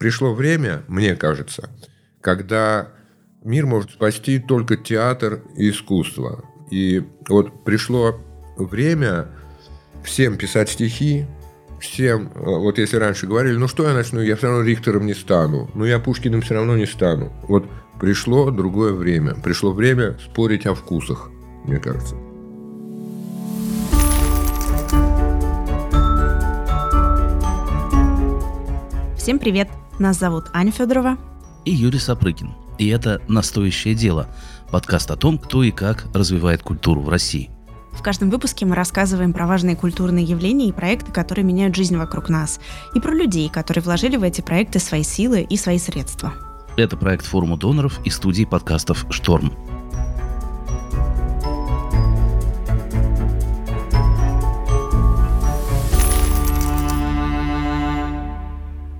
пришло время, мне кажется, когда мир может спасти только театр и искусство. И вот пришло время всем писать стихи, всем, э, вот если раньше говорили, ну что я начну, я все равно Рихтером не стану, ну я Пушкиным все равно не стану. Вот пришло другое время, пришло время спорить о вкусах, мне кажется. Всем привет! Нас зовут Аня Федорова и Юрий Сапрыкин. И это «Настоящее дело» – подкаст о том, кто и как развивает культуру в России. В каждом выпуске мы рассказываем про важные культурные явления и проекты, которые меняют жизнь вокруг нас, и про людей, которые вложили в эти проекты свои силы и свои средства. Это проект форума доноров и студии подкастов «Шторм».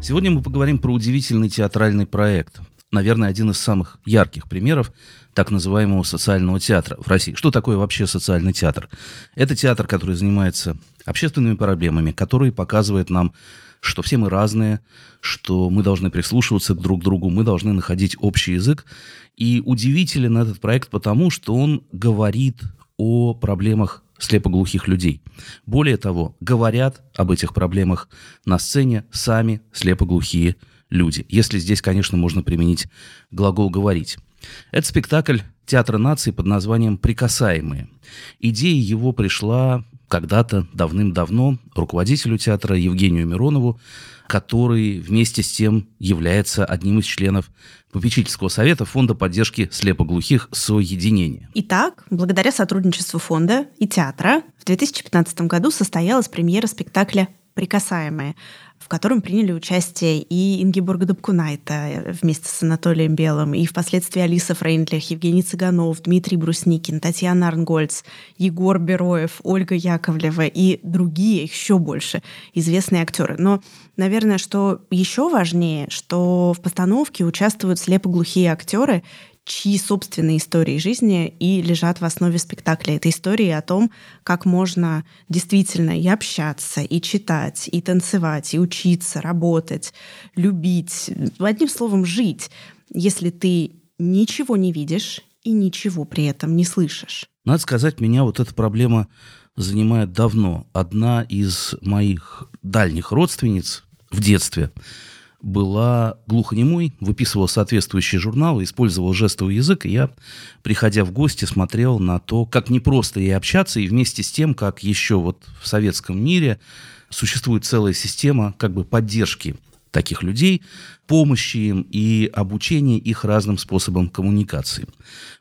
Сегодня мы поговорим про удивительный театральный проект. Наверное, один из самых ярких примеров так называемого социального театра в России. Что такое вообще социальный театр? Это театр, который занимается общественными проблемами, который показывает нам, что все мы разные, что мы должны прислушиваться друг к другу, мы должны находить общий язык. И удивителен этот проект потому, что он говорит о проблемах слепоглухих людей. Более того, говорят об этих проблемах на сцене сами слепоглухие люди. Если здесь, конечно, можно применить глагол «говорить». Это спектакль театра нации под названием «Прикасаемые». Идея его пришла когда-то давным-давно руководителю театра Евгению Миронову, который вместе с тем является одним из членов попечительского совета Фонда поддержки слепоглухих «Соединение». Итак, благодаря сотрудничеству фонда и театра в 2015 году состоялась премьера спектакля «Прикасаемые», котором приняли участие и Ингеборга Добкунайта вместе с Анатолием Белым, и впоследствии Алиса Фрейндлих, Евгений Цыганов, Дмитрий Брусникин, Татьяна Арнгольц, Егор Бероев, Ольга Яковлева и другие, еще больше, известные актеры. Но, наверное, что еще важнее, что в постановке участвуют слепоглухие актеры, чьи собственные истории жизни и лежат в основе спектакля. Это истории о том, как можно действительно и общаться, и читать, и танцевать, и учиться, работать, любить, одним словом, жить, если ты ничего не видишь и ничего при этом не слышишь. Надо сказать, меня вот эта проблема занимает давно. Одна из моих дальних родственниц в детстве – была глухонемой, выписывала соответствующие журналы, использовала жестовый язык, и я, приходя в гости, смотрел на то, как непросто ей общаться, и вместе с тем, как еще вот в советском мире существует целая система как бы поддержки таких людей, помощи им и обучения их разным способам коммуникации.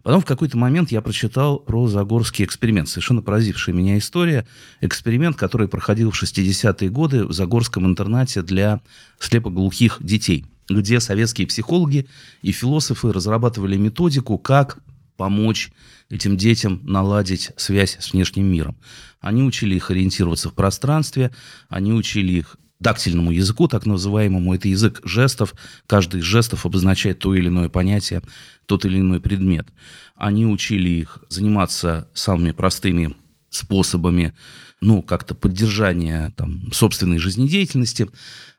Потом в какой-то момент я прочитал про Загорский эксперимент, совершенно поразившая меня история. Эксперимент, который проходил в 60-е годы в Загорском интернате для слепоглухих детей, где советские психологи и философы разрабатывали методику, как помочь этим детям наладить связь с внешним миром. Они учили их ориентироваться в пространстве, они учили их дактильному языку, так называемому. Это язык жестов. Каждый из жестов обозначает то или иное понятие, тот или иной предмет. Они учили их заниматься самыми простыми способами, ну, как-то поддержания там, собственной жизнедеятельности.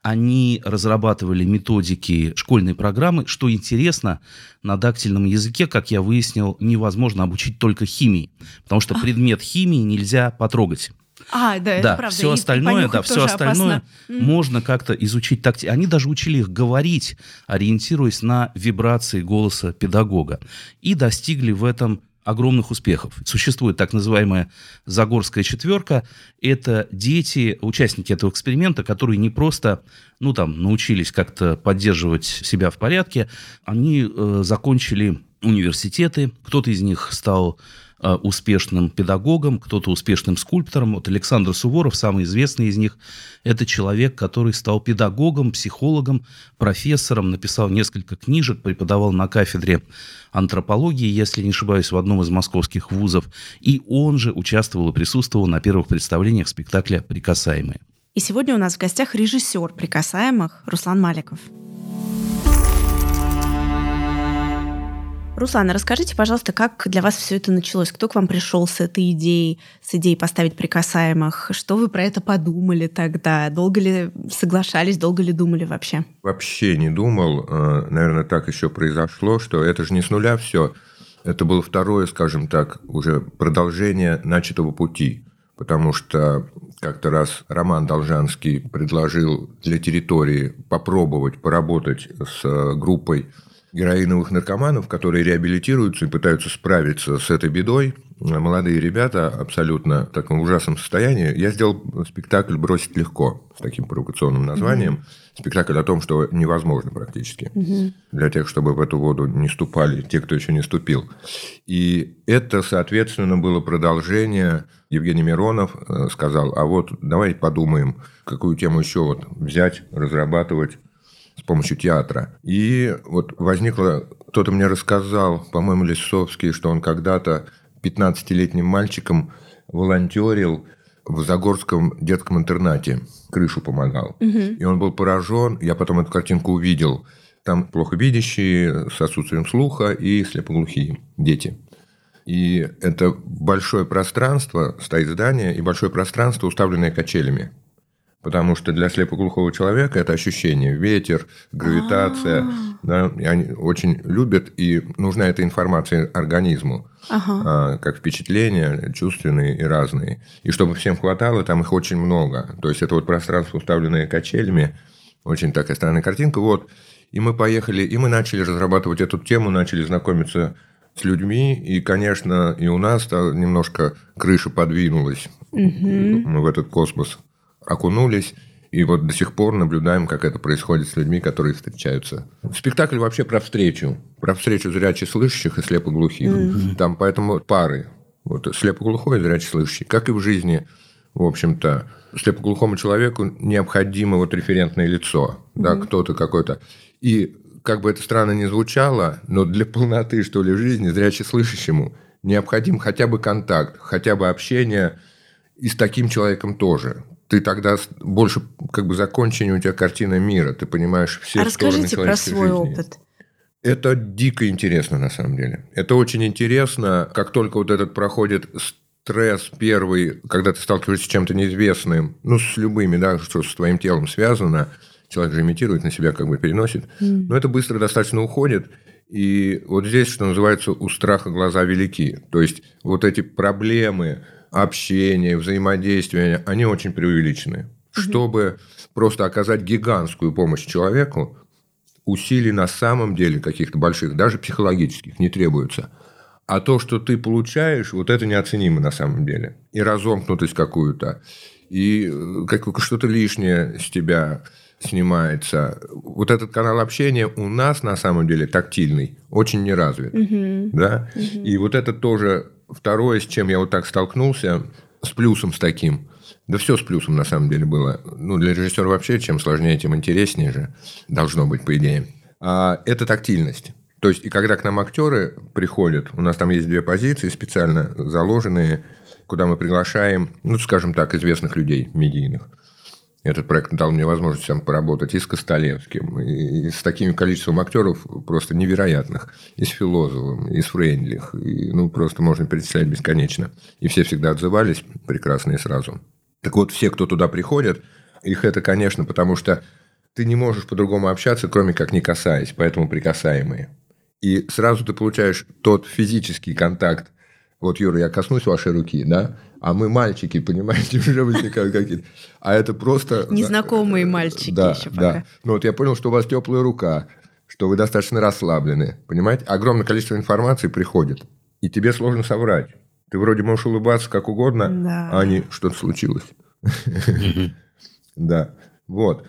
Они разрабатывали методики школьной программы. Что интересно, на дактильном языке, как я выяснил, невозможно обучить только химии, потому что предмет химии нельзя потрогать. А, да, это да, правда. Все остальное, да, все остальное опасно. можно как-то изучить так. Они даже учили их говорить, ориентируясь на вибрации голоса педагога. И достигли в этом огромных успехов. Существует так называемая Загорская четверка. Это дети, участники этого эксперимента, которые не просто, ну там, научились как-то поддерживать себя в порядке, они э, закончили университеты, кто-то из них стал успешным педагогом, кто-то успешным скульптором. Вот Александр Суворов, самый известный из них, это человек, который стал педагогом, психологом, профессором, написал несколько книжек, преподавал на кафедре антропологии, если не ошибаюсь, в одном из московских вузов. И он же участвовал и присутствовал на первых представлениях спектакля «Прикасаемые». И сегодня у нас в гостях режиссер «Прикасаемых» Руслан Маликов. Руслан, расскажите, пожалуйста, как для вас все это началось? Кто к вам пришел с этой идеей, с идеей поставить прикасаемых? Что вы про это подумали тогда? Долго ли соглашались, долго ли думали вообще? Вообще не думал. Э, наверное, так еще произошло, что это же не с нуля все. Это было второе, скажем так, уже продолжение начатого пути. Потому что как-то раз Роман Должанский предложил для территории попробовать поработать с э, группой героиновых наркоманов, которые реабилитируются и пытаются справиться с этой бедой. Молодые ребята абсолютно в таком ужасном состоянии. Я сделал спектакль «Бросить легко» с таким провокационным названием. Mm-hmm. Спектакль о том, что невозможно практически. Mm-hmm. Для тех, чтобы в эту воду не ступали те, кто еще не ступил. И это, соответственно, было продолжение. Евгений Миронов э, сказал, а вот давайте подумаем, какую тему еще вот взять, разрабатывать с помощью театра. И вот возникло, кто-то мне рассказал, по-моему, Лисовский, что он когда-то 15-летним мальчиком волонтерил в Загорском детском интернате, крышу помогал. Угу. И он был поражен, я потом эту картинку увидел. Там плохо видящие, с отсутствием слуха и слепоглухие дети. И это большое пространство, стоит здание, и большое пространство, уставленное качелями. Потому что для слепоглухого человека это ощущение, ветер, гравитация, А-а-а. да, и они очень любят, и нужна эта информация организму, ага. а, как впечатления чувственные и разные. И чтобы всем хватало, там их очень много. То есть это вот пространство, уставленное качелями, очень такая странная картинка. Вот. И мы поехали, и мы начали разрабатывать эту тему, начали знакомиться с людьми, и, конечно, и у нас немножко крыша подвинулась угу. в этот космос окунулись, и вот до сих пор наблюдаем, как это происходит с людьми, которые встречаются. Спектакль вообще про встречу. Про встречу зряче слышащих и слепоглухих. Mm-hmm. Там поэтому пары. Вот слепоглухой и зряче слышащий. Как и в жизни, в общем-то, слепоглухому человеку необходимо вот референтное лицо. Mm-hmm. Да, кто-то какой-то. И как бы это странно ни звучало, но для полноты, что ли, в жизни зряче слышащему необходим хотя бы контакт, хотя бы общение и с таким человеком тоже ты тогда больше как бы закончение у тебя картина мира, ты понимаешь все а стороны расскажите про свой жизни. опыт. Это дико интересно на самом деле. Это очень интересно, как только вот этот проходит стресс первый, когда ты сталкиваешься с чем-то неизвестным, ну, с любыми, да, что с твоим телом связано, человек же имитирует на себя, как бы переносит, mm. но это быстро достаточно уходит. И вот здесь, что называется, у страха глаза велики. То есть вот эти проблемы, общение, взаимодействие, они очень преувеличены. Чтобы просто оказать гигантскую помощь человеку, усилий на самом деле каких-то больших, даже психологических, не требуется. А то, что ты получаешь, вот это неоценимо на самом деле. И разомкнутость какую-то, и э, что-то лишнее с тебя снимается. Вот этот канал общения у нас на самом деле тактильный, очень не развит. Угу. Да? Угу. И вот это тоже Второе, с чем я вот так столкнулся, с плюсом с таким. Да все с плюсом на самом деле было. Ну, для режиссера вообще, чем сложнее, тем интереснее же должно быть, по идее. А, это тактильность. То есть, и когда к нам актеры приходят, у нас там есть две позиции специально заложенные, куда мы приглашаем, ну, скажем так, известных людей медийных. Этот проект дал мне возможность там поработать и с Костолевским, и с таким количеством актеров просто невероятных, и с Филозовым, и с Фрейндлих, и, ну, просто можно перечислять бесконечно. И все всегда отзывались прекрасно и сразу. Так вот, все, кто туда приходят, их это, конечно, потому что ты не можешь по-другому общаться, кроме как не касаясь, поэтому прикасаемые. И сразу ты получаешь тот физический контакт. Вот, Юра, я коснусь вашей руки, да? А мы мальчики, понимаете, уже возникают какие-то. А это просто... Незнакомые мальчики да, еще пока. Да. Ну вот я понял, что у вас теплая рука, что вы достаточно расслаблены, понимаете? Огромное количество информации приходит, и тебе сложно соврать. Ты вроде можешь улыбаться как угодно, да. а не что-то случилось. Да, вот.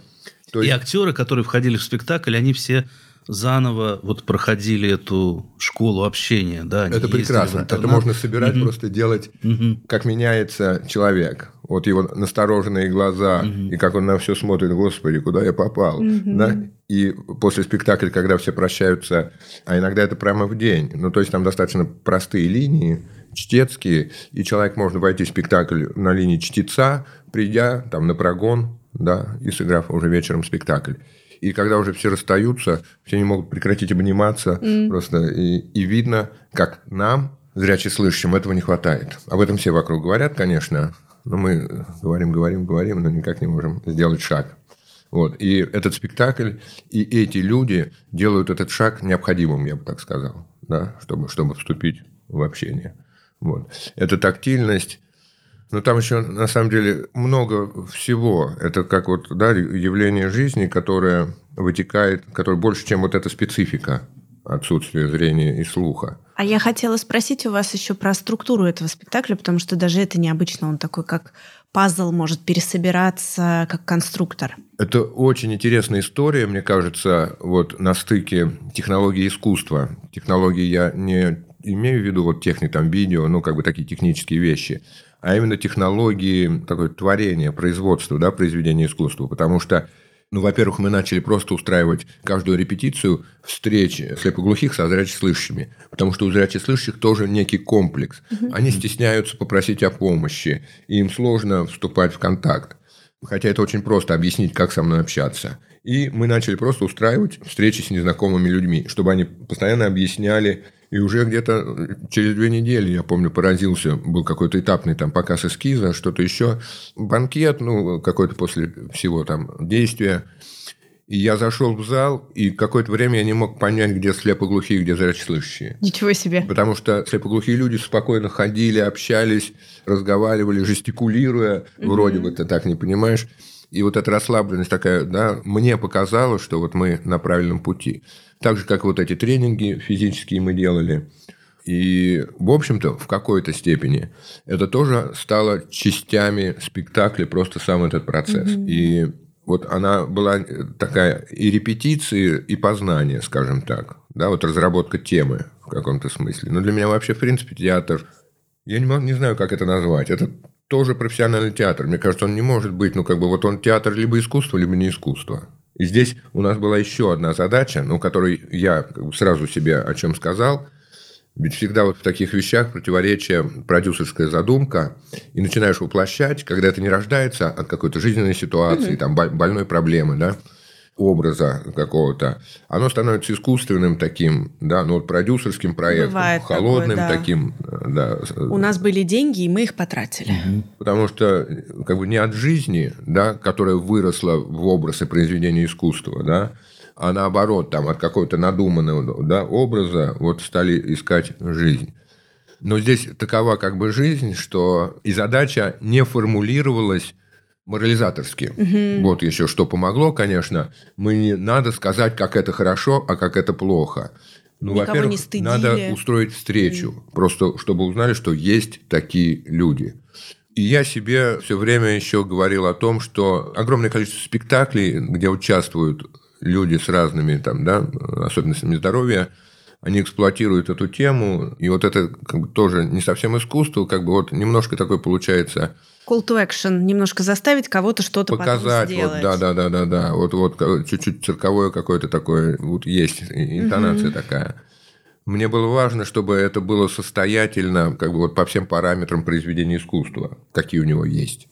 И актеры, которые входили в спектакль, они все заново вот проходили эту школу общения, да? Это прекрасно. Это можно собирать, угу. просто делать, угу. как меняется человек. Вот его настороженные глаза, угу. и как он на все смотрит, господи, куда я попал, угу. да? И после спектакля, когда все прощаются, а иногда это прямо в день, ну, то есть там достаточно простые линии, чтецкие, и человек можно войти в спектакль на линии чтеца, придя там на прогон, да, и сыграв уже вечером спектакль. И когда уже все расстаются, все не могут прекратить обниматься, mm. просто и, и видно, как нам, зряче слышащим, этого не хватает. Об этом все вокруг говорят, конечно, но мы говорим, говорим, говорим, но никак не можем сделать шаг. Вот. И этот спектакль, и эти люди делают этот шаг необходимым, я бы так сказал, да, чтобы, чтобы вступить в общение. Вот. Это тактильность, но там еще, на самом деле, много всего. Это как вот да, явление жизни, которое вытекает, которое больше, чем вот эта специфика отсутствия зрения и слуха. А я хотела спросить у вас еще про структуру этого спектакля, потому что даже это необычно. Он такой, как пазл может пересобираться, как конструктор. Это очень интересная история, мне кажется, вот на стыке технологии искусства. Технологии я не имею в виду вот техник, там, видео, ну, как бы такие технические вещи, а именно технологии такое творения, производства, да, произведения искусства. Потому что ну, во-первых, мы начали просто устраивать каждую репетицию встречи слепоглухих со зрячеслышащими, потому что у зрячеслышащих тоже некий комплекс. Угу. Они стесняются попросить о помощи, и им сложно вступать в контакт. Хотя это очень просто объяснить, как со мной общаться. И мы начали просто устраивать встречи с незнакомыми людьми, чтобы они постоянно объясняли и уже где-то э, через две недели, я помню, поразился, был какой-то этапный там показ эскиза, что-то еще, банкет, ну, какой-то после всего там действия. И я зашел в зал, и какое-то время я не мог понять, где слепоглухие, где зрячеслышащие. Ничего себе. Потому что слепоглухие люди спокойно ходили, общались, разговаривали, жестикулируя. Угу. Вроде бы ты так не понимаешь. И вот эта расслабленность такая, да, мне показалось, что вот мы на правильном пути. Так же, как вот эти тренинги физические мы делали. И, в общем-то, в какой-то степени это тоже стало частями спектакля, просто сам этот процесс. Mm-hmm. И вот она была такая и репетиции, и познание, скажем так. Да, вот разработка темы в каком-то смысле. Но для меня вообще, в принципе, театр... Я не, не знаю, как это назвать. Это тоже профессиональный театр. Мне кажется, он не может быть, ну, как бы, вот он театр либо искусство, либо не искусство. И здесь у нас была еще одна задача, ну, которой я сразу себе о чем сказал. Ведь всегда вот в таких вещах противоречие продюсерская задумка, и начинаешь воплощать, когда это не рождается от какой-то жизненной ситуации, угу. там, больной проблемы, да, образа какого-то, оно становится искусственным таким, да, ну вот продюсерским проектом, Бывает холодным такое, да. таким, да. У нас были деньги, и мы их потратили. Потому что как бы не от жизни, да, которая выросла в образ и произведение искусства, да, а наоборот, там от какого-то надуманного да, образа вот стали искать жизнь. Но здесь такова как бы жизнь, что и задача не формулировалась морализаторски. Угу. Вот еще что помогло, конечно. Мы не надо сказать, как это хорошо, а как это плохо. Ну, во-первых, надо устроить встречу, mm. просто чтобы узнали, что есть такие люди. И я себе все время еще говорил о том, что огромное количество спектаклей, где участвуют люди с разными там, да, особенностями здоровья, они эксплуатируют эту тему, и вот это как бы тоже не совсем искусство, как бы вот немножко такое получается call to action, немножко заставить кого-то что-то Показать. Вот, да, да, да, да, да. Вот, вот чуть-чуть цирковое какое-то такое, вот есть интонация угу. такая. Мне было важно, чтобы это было состоятельно, как бы вот по всем параметрам произведения искусства, какие у него есть.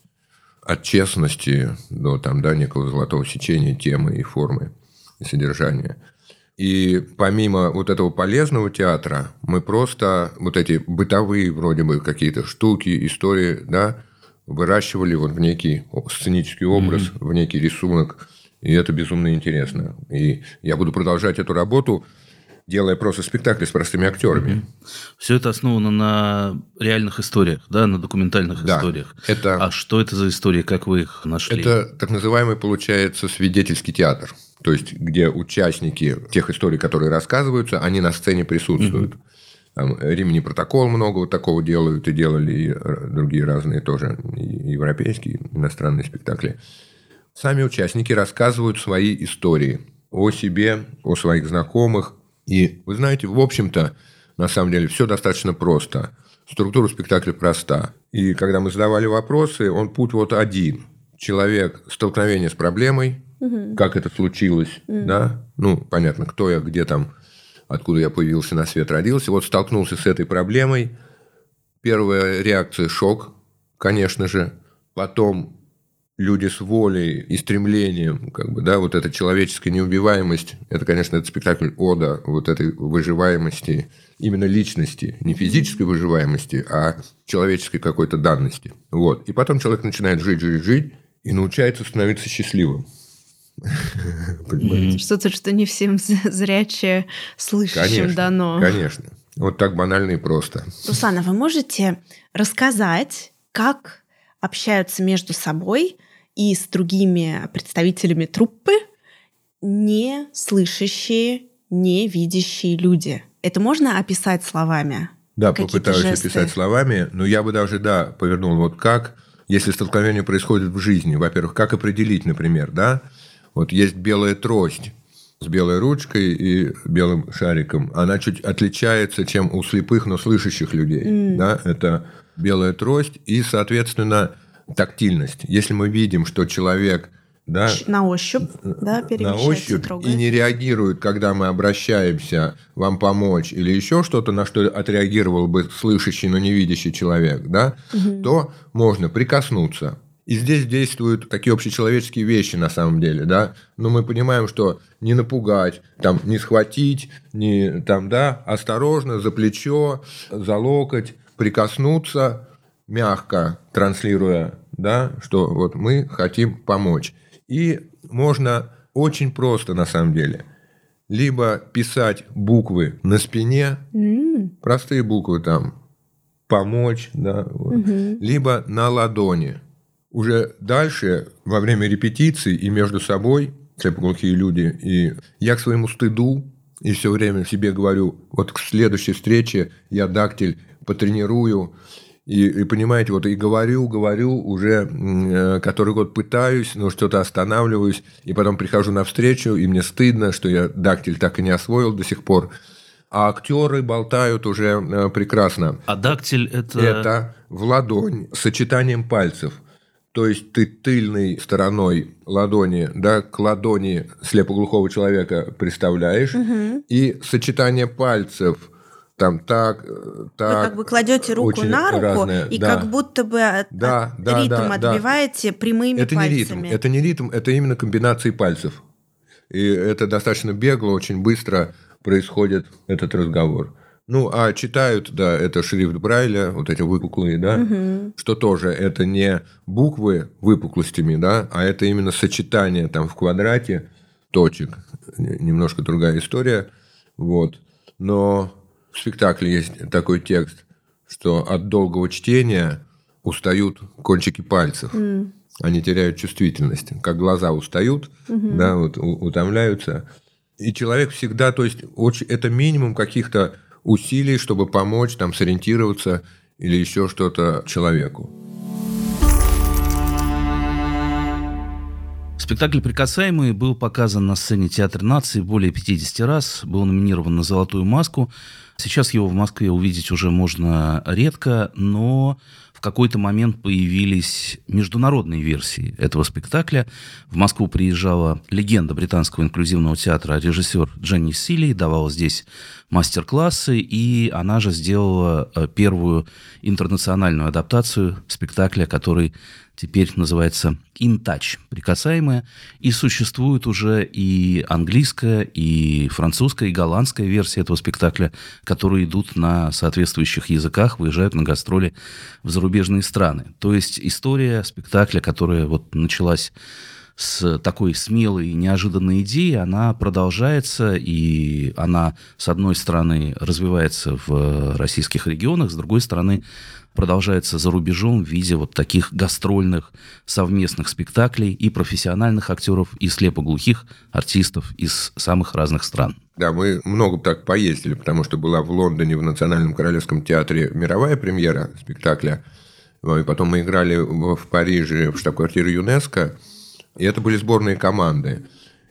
От честности до там, да, некого золотого сечения темы и формы и содержания. И помимо вот этого полезного театра, мы просто вот эти бытовые вроде бы какие-то штуки, истории, да, выращивали вот в некий сценический образ, mm-hmm. в некий рисунок. И это безумно интересно. И я буду продолжать эту работу, делая просто спектакли с простыми актерами. Mm-hmm. Все это основано на реальных историях, да, на документальных да, историях. Это, а что это за истории, как вы их нашли? Это так называемый, получается, свидетельский театр. То есть, где участники тех историй, которые рассказываются, они на сцене присутствуют. Mm-hmm. Там Римини протокол много вот такого делают, и делали и другие разные тоже, и европейские, и иностранные спектакли. Сами участники рассказывают свои истории о себе, о своих знакомых. И вы знаете, в общем-то, на самом деле, все достаточно просто. Структура спектакля проста. И когда мы задавали вопросы, он путь вот один. Человек, столкновение с проблемой, угу. как это случилось, угу. да, ну, понятно, кто я, где там откуда я появился на свет, родился. Вот столкнулся с этой проблемой. Первая реакция – шок, конечно же. Потом люди с волей и стремлением, как бы, да, вот эта человеческая неубиваемость, это, конечно, этот спектакль ода вот этой выживаемости, именно личности, не физической выживаемости, а человеческой какой-то данности. Вот. И потом человек начинает жить, жить, жить и научается становиться счастливым. Что-то, что не всем зряче слышащим дано. Конечно. Вот так банально и просто. Руслана, вы можете рассказать, как общаются между собой и с другими представителями труппы не слышащие, не видящие люди? Это можно описать словами? Да, попытаюсь жесты? описать словами, но я бы даже, да, повернул вот как, если столкновение происходит в жизни, во-первых, как определить, например, да, вот есть белая трость с белой ручкой и белым шариком. Она чуть отличается, чем у слепых, но слышащих людей. Mm. Да? Это белая трость и, соответственно, тактильность. Если мы видим, что человек да, на ощупь, да, на ощупь трогает. и не реагирует, когда мы обращаемся вам помочь или еще что-то, на что отреагировал бы слышащий, но не видящий человек, да, угу. то можно прикоснуться. И здесь действуют такие общечеловеческие вещи на самом деле, да. Но мы понимаем, что не напугать, там, не схватить, не там, да, осторожно, за плечо, за локоть, прикоснуться, мягко транслируя, да, что вот мы хотим помочь. И можно очень просто на самом деле. Либо писать буквы на спине, mm. простые буквы там, помочь, да, вот. mm-hmm. либо на ладони. Уже дальше, во время репетиций и между собой, слепоглухие люди, и я к своему стыду и все время себе говорю, вот к следующей встрече я дактиль потренирую, и, и понимаете, вот и говорю, говорю, уже э, который год пытаюсь, но что-то останавливаюсь, и потом прихожу на встречу, и мне стыдно, что я дактиль так и не освоил до сих пор. А актеры болтают уже э, прекрасно. А дактиль это... Это в ладонь, сочетанием пальцев. То есть ты тыльной стороной ладони, да, к ладони слепоглухого человека представляешь, угу. и сочетание пальцев – там так, так. Вы как бы кладете руку на руку разное. и да. как будто бы от, да, от да, ритм да, отбиваете да. прямыми это пальцами. Не ритм, это не ритм, это именно комбинации пальцев. И это достаточно бегло, очень быстро происходит этот разговор. Ну, а читают, да, это шрифт Брайля, вот эти выпуклые, да, угу. что тоже это не буквы выпуклостями, да, а это именно сочетание там в квадрате точек. Немножко другая история, вот. Но в спектакле есть такой текст, что от долгого чтения устают кончики пальцев. Mm. Они теряют чувствительность. Как глаза устают, mm-hmm. да, вот, утомляются. И человек всегда, то есть, очень, это минимум каких-то усилий, чтобы помочь, там, сориентироваться или еще что-то человеку. Спектакль «Прикасаемый» был показан на сцене Театра нации более 50 раз, был номинирован на «Золотую маску». Сейчас его в Москве увидеть уже можно редко, но в какой-то момент появились международные версии этого спектакля. В Москву приезжала легенда британского инклюзивного театра, режиссер Дженни Силли, давала здесь мастер-классы, и она же сделала э, первую интернациональную адаптацию спектакля, который теперь называется In Touch, прикасаемая, и существует уже и английская, и французская, и голландская версия этого спектакля, которые идут на соответствующих языках, выезжают на гастроли в зарубежные страны. То есть история спектакля, которая вот началась с такой смелой и неожиданной идеей, она продолжается, и она, с одной стороны, развивается в российских регионах, с другой стороны, продолжается за рубежом в виде вот таких гастрольных совместных спектаклей и профессиональных актеров, и слепоглухих артистов из самых разных стран. Да, мы много так поездили, потому что была в Лондоне в Национальном Королевском театре мировая премьера спектакля. И потом мы играли в Париже в штаб-квартире ЮНЕСКо. И это были сборные команды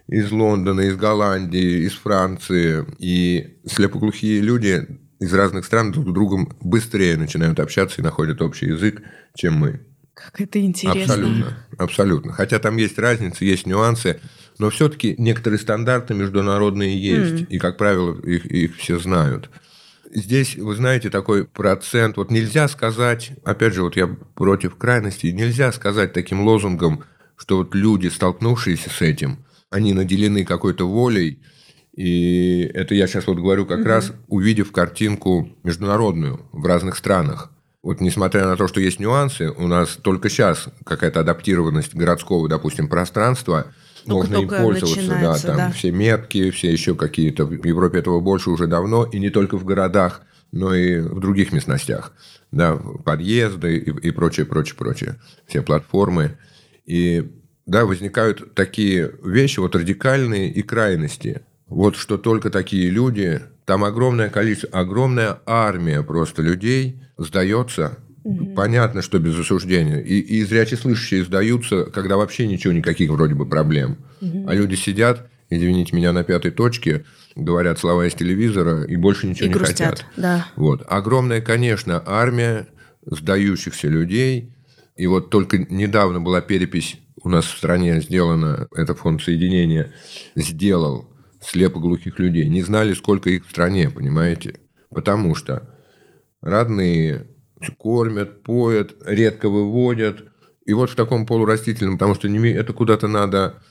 из Лондона, из Голландии, из Франции. И слепоглухие люди из разных стран друг с другом быстрее начинают общаться и находят общий язык, чем мы. Как это интересно. Абсолютно, абсолютно. Хотя там есть разницы, есть нюансы, но все-таки некоторые стандарты международные есть, mm. и, как правило, их, их все знают. Здесь, вы знаете, такой процент, вот нельзя сказать, опять же, вот я против крайности, нельзя сказать таким лозунгом что вот люди, столкнувшиеся с этим, они наделены какой-то волей, и это я сейчас вот говорю как угу. раз, увидев картинку международную в разных странах. Вот несмотря на то, что есть нюансы, у нас только сейчас какая-то адаптированность городского, допустим, пространства, только можно им пользоваться, да, там да. все метки, все еще какие-то. В Европе этого больше уже давно, и не только в городах, но и в других местностях. Да, подъезды и, и прочее, прочее, прочее. Все платформы. И да, возникают такие вещи, вот радикальные и крайности. Вот что только такие люди, там огромное количество, огромная армия просто людей сдается. Угу. Понятно, что без осуждения. И, и зрячие слышащие сдаются, когда вообще ничего, никаких вроде бы проблем. Угу. А люди сидят, извините меня, на пятой точке, говорят слова из телевизора и больше ничего и не грустят, хотят. Да. Вот. Огромная, конечно, армия сдающихся людей. И вот только недавно была перепись у нас в стране сделана, это фонд соединения сделал слепоглухих людей. Не знали, сколько их в стране, понимаете? Потому что родные кормят, поят, редко выводят. И вот в таком полурастительном, потому что это куда-то надо...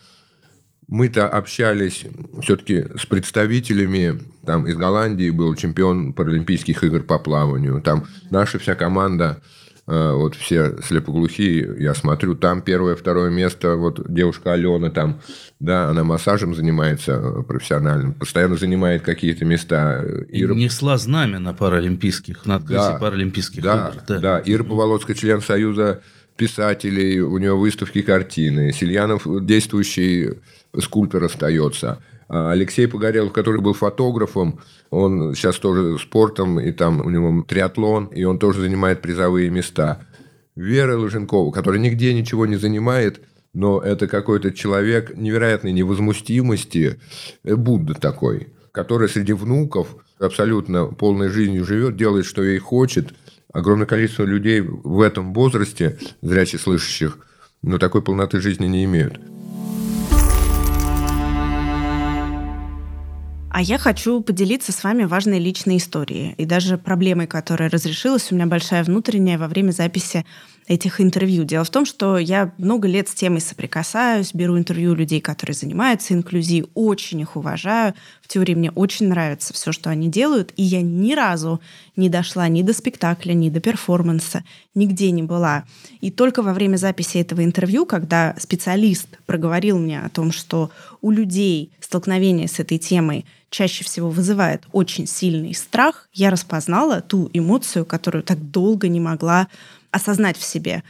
Мы-то общались все-таки с представителями, там из Голландии был чемпион Паралимпийских игр по плаванию, там наша вся команда вот все слепоглухие, я смотрю, там первое, второе место, вот девушка Алена там, да, она массажем занимается э, профессиональным, постоянно занимает какие-то места. Ира... И несла знамя на паралимпийских, на открытии да, паралимпийских да, игр. Да, да, Ира Поволоцкая, член Союза писателей, у него выставки картины, Сильянов действующий скульптор остается. А Алексей Погорелов, который был фотографом, он сейчас тоже спортом, и там у него триатлон, и он тоже занимает призовые места. Вера Луженкова, которая нигде ничего не занимает, но это какой-то человек невероятной невозмустимости, э, Будда такой, который среди внуков абсолютно полной жизнью живет, делает, что ей хочет. Огромное количество людей в этом возрасте, зряче слышащих, но такой полноты жизни не имеют. А я хочу поделиться с вами важной личной историей. И даже проблемой, которая разрешилась у меня большая внутренняя во время записи этих интервью. Дело в том, что я много лет с темой соприкасаюсь, беру интервью людей, которые занимаются инклюзией, очень их уважаю. В теории мне очень нравится все, что они делают, и я ни разу не дошла ни до спектакля, ни до перформанса, нигде не была. И только во время записи этого интервью, когда специалист проговорил мне о том, что у людей столкновение с этой темой чаще всего вызывает очень сильный страх, я распознала ту эмоцию, которую так долго не могла осознать в себе.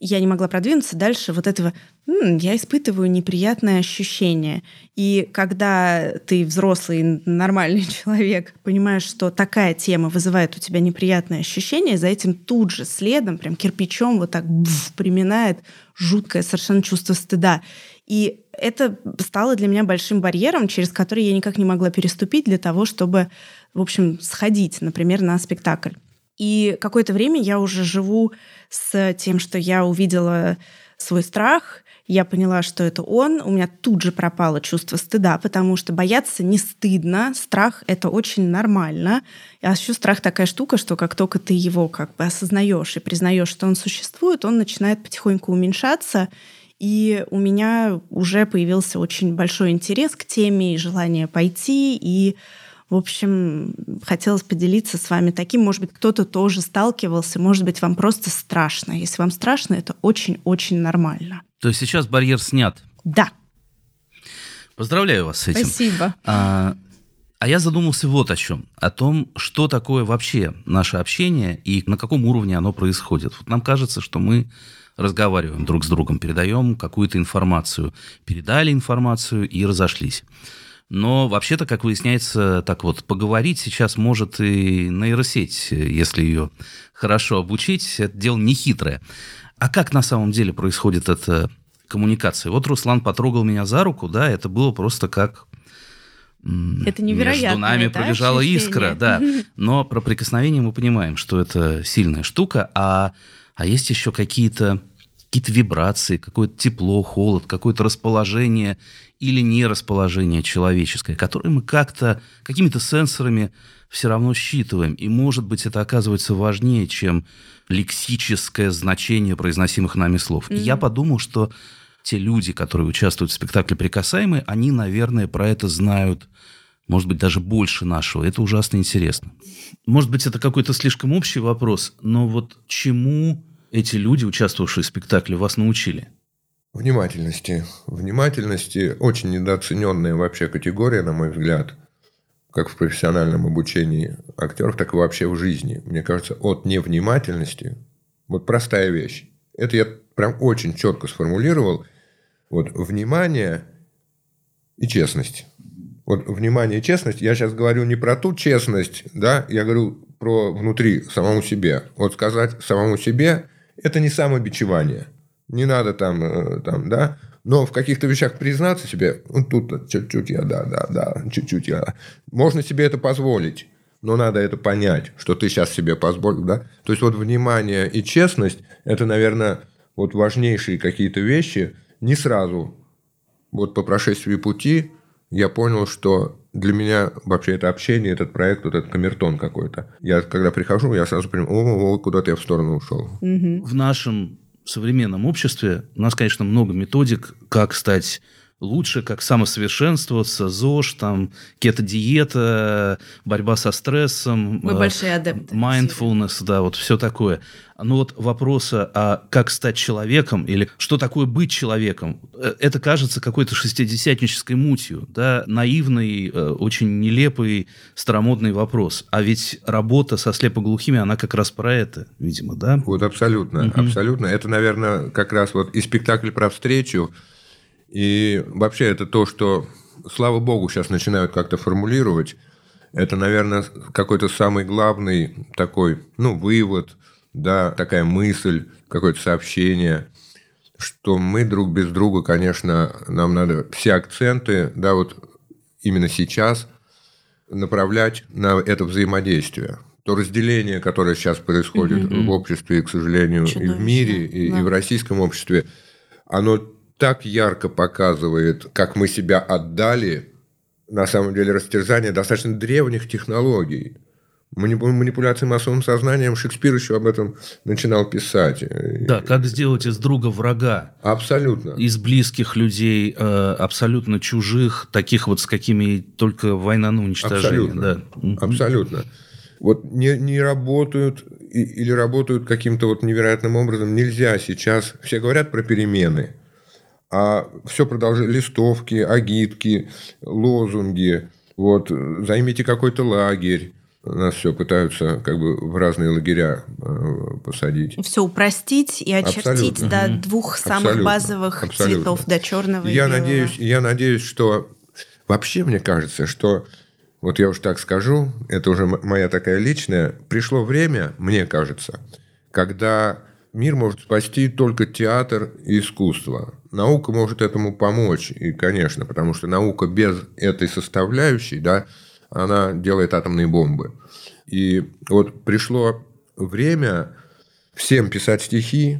Я не могла продвинуться дальше вот этого, М, я испытываю неприятное ощущение. И когда ты взрослый, нормальный человек, понимаешь, что такая тема вызывает у тебя неприятное ощущение, за этим тут же следом, прям кирпичом вот так бф, приминает жуткое совершенно чувство стыда. И это стало для меня большим барьером, через который я никак не могла переступить для того, чтобы, в общем, сходить, например, на спектакль. И какое-то время я уже живу с тем, что я увидела свой страх, я поняла, что это он. У меня тут же пропало чувство стыда, потому что бояться не стыдно. Страх — это очень нормально. А еще страх такая штука, что как только ты его как бы осознаешь и признаешь, что он существует, он начинает потихоньку уменьшаться. И у меня уже появился очень большой интерес к теме и желание пойти, и в общем, хотелось поделиться с вами таким. Может быть, кто-то тоже сталкивался, может быть, вам просто страшно. Если вам страшно, это очень-очень нормально. То есть сейчас барьер снят? Да. Поздравляю вас с этим. Спасибо. А, а я задумался вот о чем. О том, что такое вообще наше общение и на каком уровне оно происходит. Вот нам кажется, что мы разговариваем друг с другом, передаем какую-то информацию. Передали информацию и разошлись. Но вообще-то, как выясняется, так вот, поговорить сейчас может и нейросеть, если ее хорошо обучить. Это дело не хитрое. А как на самом деле происходит эта коммуникация? Вот Руслан потрогал меня за руку, да, это было просто как это невероятно. Между нами да, пробежала ощущение? искра, да. Но про прикосновение мы понимаем, что это сильная штука, а, а есть еще какие-то какие-то вибрации, какое-то тепло, холод, какое-то расположение или нерасположение человеческое, которое мы как-то какими-то сенсорами все равно считываем. И, может быть, это оказывается важнее, чем лексическое значение произносимых нами слов. Mm-hmm. И я подумал, что те люди, которые участвуют в спектакле «Прикасаемые», они, наверное, про это знают, может быть, даже больше нашего. Это ужасно интересно. Может быть, это какой-то слишком общий вопрос, но вот чему эти люди, участвовавшие в спектакле, вас научили? Внимательности. Внимательности – очень недооцененная вообще категория, на мой взгляд, как в профессиональном обучении актеров, так и вообще в жизни. Мне кажется, от невнимательности, вот простая вещь, это я прям очень четко сформулировал, вот внимание и честность. Вот внимание и честность, я сейчас говорю не про ту честность, да, я говорю про внутри самому себе. Вот сказать самому себе – это не самобичевание – не надо там, э, там, да, но в каких-то вещах признаться себе, ну, тут чуть-чуть я, да, да, да, чуть-чуть я. Можно себе это позволить, но надо это понять, что ты сейчас себе позволил, да. То есть, вот внимание и честность – это, наверное, вот важнейшие какие-то вещи. Не сразу, вот по прошествии пути я понял, что для меня вообще это общение, этот проект, вот этот камертон какой-то. Я когда прихожу, я сразу понимаю, о, о куда-то я в сторону ушел. В нашем современном обществе у нас, конечно, много методик, как стать лучше, как самосовершенствоваться, ЗОЖ, там, кето-диета, борьба со стрессом. Мы э, большие адепты. Mindfulness, да, вот все такое. Но вот вопроса, а как стать человеком или что такое быть человеком, э, это кажется какой-то шестидесятнической мутью, да, наивный, э, очень нелепый, старомодный вопрос. А ведь работа со слепоглухими, она как раз про это, видимо, да? Вот абсолютно, угу. абсолютно. Это, наверное, как раз вот и спектакль про встречу, и вообще это то, что, слава богу, сейчас начинают как-то формулировать. Это, наверное, какой-то самый главный такой, ну, вывод, да, такая мысль, какое-то сообщение, что мы друг без друга, конечно, нам надо все акценты, да, вот именно сейчас направлять на это взаимодействие. То разделение, которое сейчас происходит mm-hmm. в обществе, и, к сожалению, Чудовищно. и в мире, и, да. и в российском обществе, оно так ярко показывает, как мы себя отдали, на самом деле, растерзание достаточно древних технологий. Манипуляции массовым сознанием Шекспир еще об этом начинал писать. Да, как сделать из друга врага. Абсолютно. Из близких людей, э, абсолютно чужих, таких вот с какими только война на уничтожение. Абсолютно. Да. Абсолютно. Вот не, не работают или работают каким-то вот невероятным образом. Нельзя сейчас. Все говорят про перемены а все продолжает листовки, агитки, лозунги. Вот, займите какой-то лагерь. Нас все пытаются как бы в разные лагеря э, посадить. Все упростить и очертить Абсолютно. до двух самых Абсолютно. базовых Абсолютно. цветов, до черного я и белого. Надеюсь, я надеюсь, что вообще мне кажется, что вот я уж так скажу, это уже моя такая личная, пришло время, мне кажется, когда мир может спасти только театр и искусство. Наука может этому помочь, и, конечно, потому что наука без этой составляющей, да, она делает атомные бомбы. И вот пришло время всем писать стихи,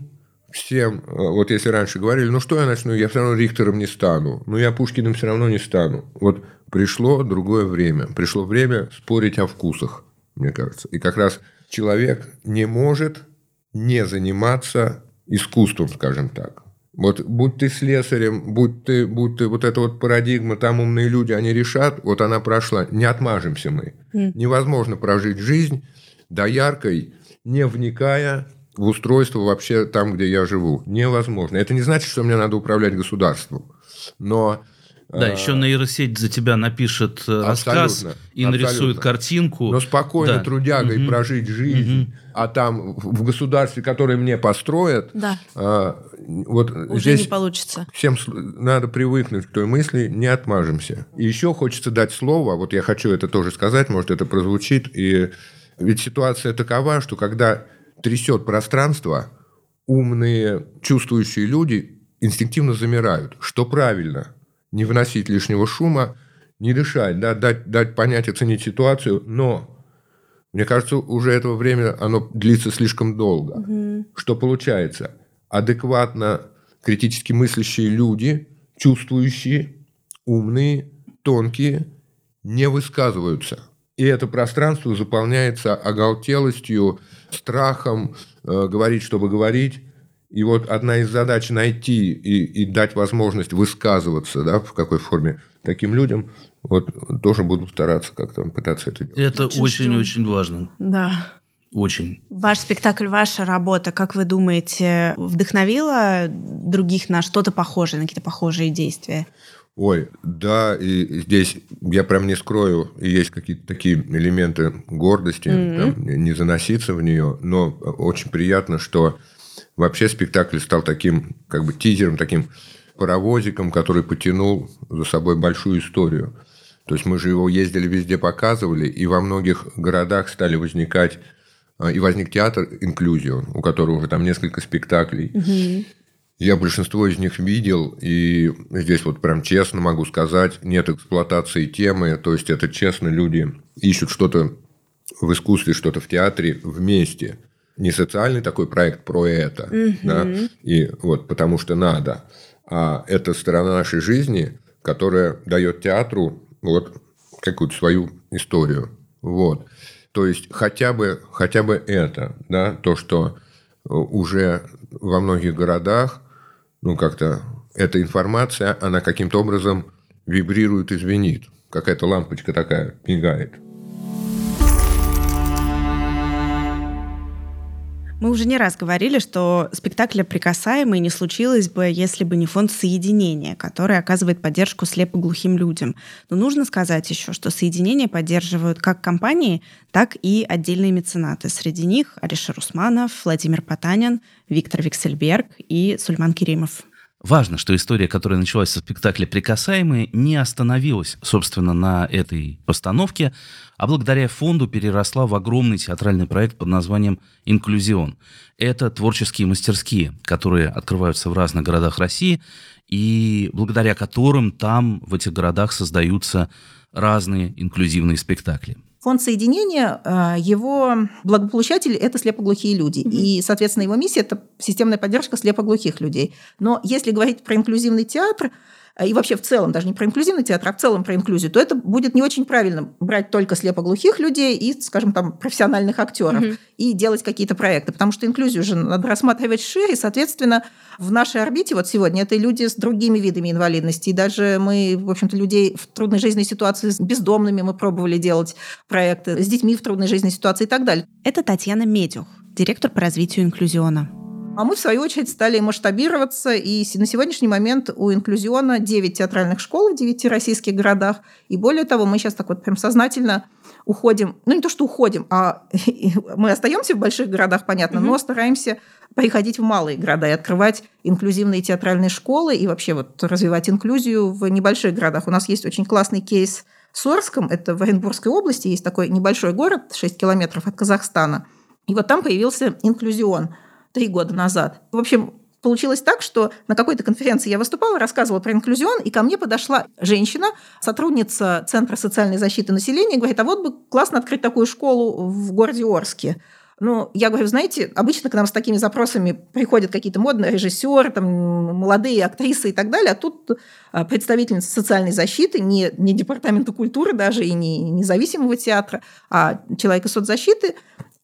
всем, э, вот если раньше говорили, ну что я начну, я все равно Рихтером не стану, ну я Пушкиным все равно не стану. Вот пришло другое время, пришло время спорить о вкусах, мне кажется. И как раз человек не может не заниматься искусством, скажем так. Вот будь ты слесарем, будь ты, будь ты вот эта вот парадигма, там умные люди, они решат, вот она прошла, не отмажемся мы. Mm. Невозможно прожить жизнь до яркой, не вникая в устройство вообще там, где я живу. Невозможно. Это не значит, что мне надо управлять государством. Но да, еще нейросеть за тебя напишет э, рассказ и абсолютно. нарисует картинку. Но спокойно да. трудягой угу. прожить жизнь, угу. а там в государстве, которое мне построят, да. а, вот уже здесь не получится. Всем надо привыкнуть к той мысли, не отмажемся. И еще хочется дать слово, вот я хочу это тоже сказать, может это прозвучит, и ведь ситуация такова, что когда трясет пространство, умные, чувствующие люди инстинктивно замирают, что правильно – не выносить лишнего шума, не дышать, да, дать, дать понять, оценить ситуацию, но мне кажется, уже этого время оно длится слишком долго. Угу. Что получается? Адекватно критически мыслящие люди, чувствующие, умные, тонкие, не высказываются. И это пространство заполняется оголтелостью, страхом, э, говорить, чтобы говорить. И вот одна из задач найти и, и дать возможность высказываться, да, в какой форме таким людям, вот тоже буду стараться как-то пытаться это делать. Это очень-очень важно. Да. Очень. Ваш спектакль, ваша работа, как вы думаете, вдохновила других на что-то похожее, на какие-то похожие действия? Ой, да, и здесь я прям не скрою, есть какие-то такие элементы гордости, mm-hmm. там, не заноситься в нее, но очень приятно, что вообще спектакль стал таким, как бы тизером, таким паровозиком, который потянул за собой большую историю. То есть мы же его ездили везде, показывали, и во многих городах стали возникать а, и возник театр «Инклюзион», у которого уже там несколько спектаклей. Угу. Я большинство из них видел, и здесь вот прям честно могу сказать, нет эксплуатации темы, то есть это честно люди ищут что-то в искусстве, что-то в театре вместе. Не социальный такой проект про это, угу. да, и вот потому что надо, а это сторона нашей жизни, которая дает театру вот какую-то свою историю. Вот. То есть хотя бы, хотя бы это, да, то, что э, уже во многих городах, ну, как-то эта информация, она каким-то образом вибрирует и звенит. Какая-то лампочка такая мигает. Мы уже не раз говорили, что спектакль «Прикасаемый» не случилось бы, если бы не фонд «Соединение», который оказывает поддержку слепоглухим людям. Но нужно сказать еще, что «Соединение» поддерживают как компании, так и отдельные меценаты. Среди них Алишер Усманов, Владимир Потанин, Виктор Виксельберг и Сульман Керимов. Важно, что история, которая началась со спектакля «Прикасаемые», не остановилась, собственно, на этой постановке, а благодаря фонду переросла в огромный театральный проект под названием «Инклюзион». Это творческие мастерские, которые открываются в разных городах России, и благодаря которым там, в этих городах, создаются разные инклюзивные спектакли. Фонд соединения, э, его благополучатели – это слепоглухие люди. Mm-hmm. И, соответственно, его миссия – это системная поддержка слепоглухих людей. Но если говорить про инклюзивный театр, и вообще в целом, даже не про инклюзивный театр, а в целом про инклюзию, то это будет не очень правильно брать только слепоглухих людей и, скажем, там, профессиональных актеров угу. и делать какие-то проекты, потому что инклюзию же надо рассматривать шире, и, соответственно, в нашей орбите вот сегодня это люди с другими видами инвалидности, и даже мы, в общем-то, людей в трудной жизненной ситуации с бездомными мы пробовали делать проекты, с детьми в трудной жизненной ситуации и так далее. Это Татьяна Медюх, директор по развитию инклюзиона. А мы, в свою очередь, стали масштабироваться, и на сегодняшний момент у инклюзиона 9 театральных школ в 9 российских городах. И более того, мы сейчас так вот прям сознательно уходим, ну не то, что уходим, а мы остаемся в больших городах, понятно, угу. но стараемся приходить в малые города и открывать инклюзивные театральные школы и вообще вот развивать инклюзию в небольших городах. У нас есть очень классный кейс с Орском, это в Оренбургской области, есть такой небольшой город, 6 километров от Казахстана. И вот там появился инклюзион – три года назад. В общем, получилось так, что на какой-то конференции я выступала, рассказывала про инклюзион, и ко мне подошла женщина, сотрудница Центра социальной защиты населения, говорит, а вот бы классно открыть такую школу в городе Орске. Ну, я говорю, знаете, обычно к нам с такими запросами приходят какие-то модные режиссеры, там, молодые актрисы и так далее, а тут а, представительница социальной защиты, не, не департамента культуры даже и не независимого театра, а человека соцзащиты,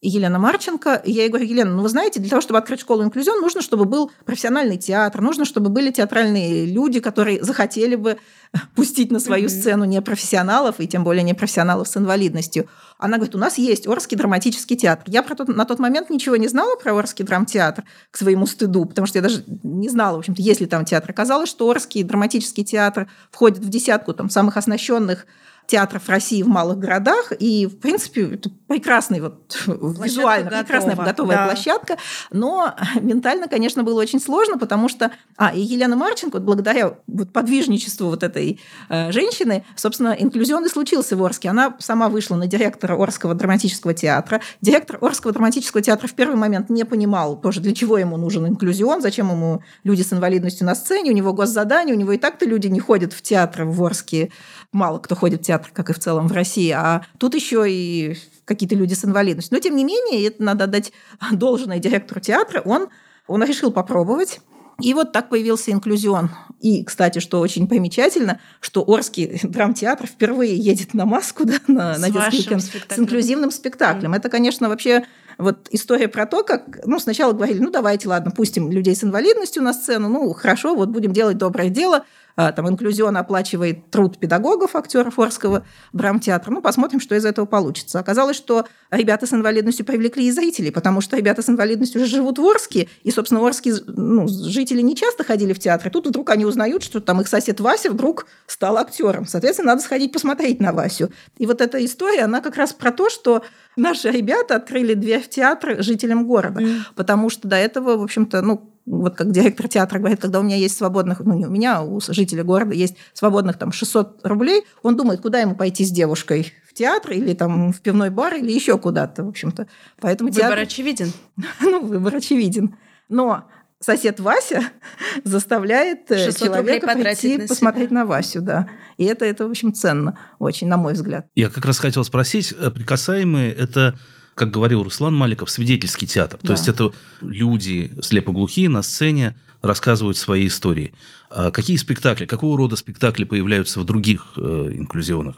Елена Марченко. И я ей говорю, Елена, ну вы знаете, для того, чтобы открыть школу инклюзион, нужно, чтобы был профессиональный театр, нужно, чтобы были театральные люди, которые захотели бы пустить на свою mm-hmm. сцену не профессионалов, и тем более не профессионалов с инвалидностью. Она говорит, у нас есть Орский драматический театр. Я про тот, на тот момент ничего не знала про Орский драмтеатр к своему стыду, потому что я даже не знала, в общем-то, есть ли там театр. Оказалось, что Орский драматический театр входит в десятку там, самых оснащенных театров России в малых городах. И, в принципе, это прекрасный вот площадка визуально, готова. прекрасная готовая да. площадка. Но ментально, конечно, было очень сложно, потому что... А, и Елена Марченко, вот благодаря вот подвижничеству вот этой э, женщины, собственно, инклюзион и случился в Орске. Она сама вышла на директора Орского драматического театра. Директор Орского драматического театра в первый момент не понимал тоже, для чего ему нужен инклюзион, зачем ему люди с инвалидностью на сцене, у него госзадание, у него и так-то люди не ходят в театры в Орске мало кто ходит в театр, как и в целом в России, а тут еще и какие-то люди с инвалидностью. Но, тем не менее, это надо дать должное директору театра, он, он решил попробовать. И вот так появился инклюзион. И, кстати, что очень примечательно, что Орский драмтеатр впервые едет на маску, да, на, на детский с инклюзивным спектаклем. Mm. Это, конечно, вообще Вот история про то, как, ну, сначала говорили, ну, давайте, ладно, пустим людей с инвалидностью на сцену, ну, хорошо, вот будем делать доброе дело, там инклюзион оплачивает труд педагогов, актеров Орского драмтеатра. Ну, посмотрим, что из этого получится. Оказалось, что ребята с инвалидностью привлекли и зрителей, потому что ребята с инвалидностью уже живут в Орске, и, собственно, Орские ну, жители не часто ходили в театр, и тут вдруг они узнают, что там их сосед Вася вдруг стал актером. Соответственно, надо сходить посмотреть на Васю. И вот эта история, она как раз про то, что наши ребята открыли дверь в театр жителям города, mm. потому что до этого, в общем-то, ну, вот как директор театра говорит, когда у меня есть свободных, ну не у меня, а у жителя города есть свободных там 600 рублей, он думает, куда ему пойти с девушкой в театр или там в пивной бар или еще куда-то, в общем-то. Поэтому выбор театр... очевиден. ну, выбор очевиден. Но сосед Вася заставляет э, человека прийти на посмотреть себя. на Васю, да. И это, это, в общем, ценно очень, на мой взгляд. Я как раз хотел спросить, э, прикасаемые – это как говорил Руслан Маликов, свидетельский театр. Да. То есть это люди слепоглухие на сцене рассказывают свои истории. А какие спектакли, какого рода спектакли появляются в других э, инклюзионах?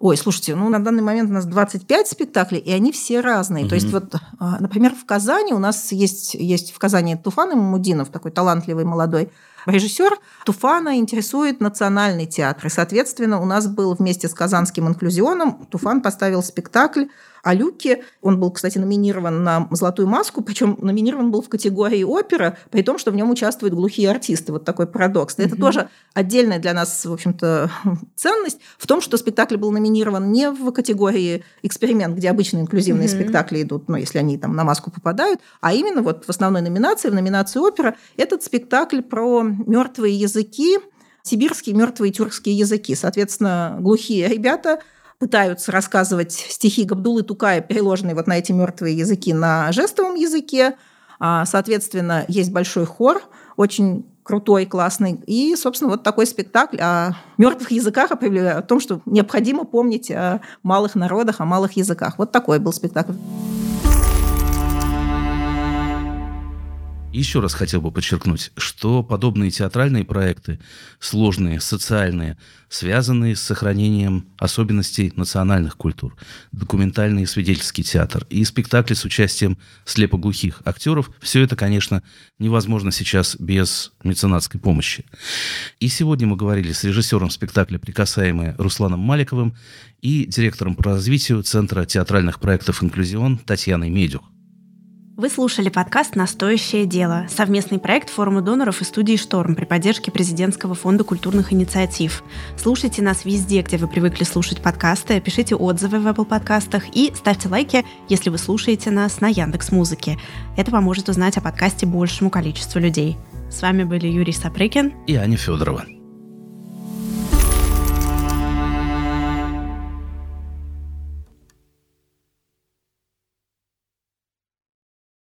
Ой, слушайте, ну на данный момент у нас 25 спектаклей, и они все разные. Угу. То есть вот, а, например, в Казани у нас есть, есть в Казани Туфан Мамудинов, такой талантливый молодой режиссер. Туфана интересует национальный театр. И, соответственно, у нас был вместе с Казанским инклюзионом, Туфан поставил спектакль о Люке. Он был, кстати, номинирован на «Золотую маску», причем номинирован был в категории опера, при том, что в нем участвуют глухие артисты. Вот такой парадокс. Это mm тоже отдельная для нас, в общем-то, ценность в том, что спектакль был номинирован не в категории эксперимент, где обычно инклюзивные mm спектакли идут, ну, если они там на маску попадают, а именно вот в основной номинации, в номинации опера, этот спектакль про мертвые языки, сибирские мертвые тюркские языки. Соответственно, глухие ребята – пытаются рассказывать стихи Габдулы Тукая, переложенные вот на эти мертвые языки, на жестовом языке. А, соответственно, есть большой хор, очень крутой, классный. И, собственно, вот такой спектакль о мертвых языках, о том, что необходимо помнить о малых народах, о малых языках. Вот такой был спектакль. Еще раз хотел бы подчеркнуть, что подобные театральные проекты, сложные, социальные, связанные с сохранением особенностей национальных культур, документальный и свидетельский театр и спектакли с участием слепоглухих актеров, все это, конечно, невозможно сейчас без меценатской помощи. И сегодня мы говорили с режиссером спектакля «Прикасаемые» Русланом Маликовым и директором по развитию Центра театральных проектов «Инклюзион» Татьяной Медюх. Вы слушали подкаст «Настоящее дело» – совместный проект форума доноров и студии «Шторм» при поддержке Президентского фонда культурных инициатив. Слушайте нас везде, где вы привыкли слушать подкасты, пишите отзывы в Apple подкастах и ставьте лайки, если вы слушаете нас на Яндекс Музыке. Это поможет узнать о подкасте большему количеству людей. С вами были Юрий Сапрыкин и Аня Федорова.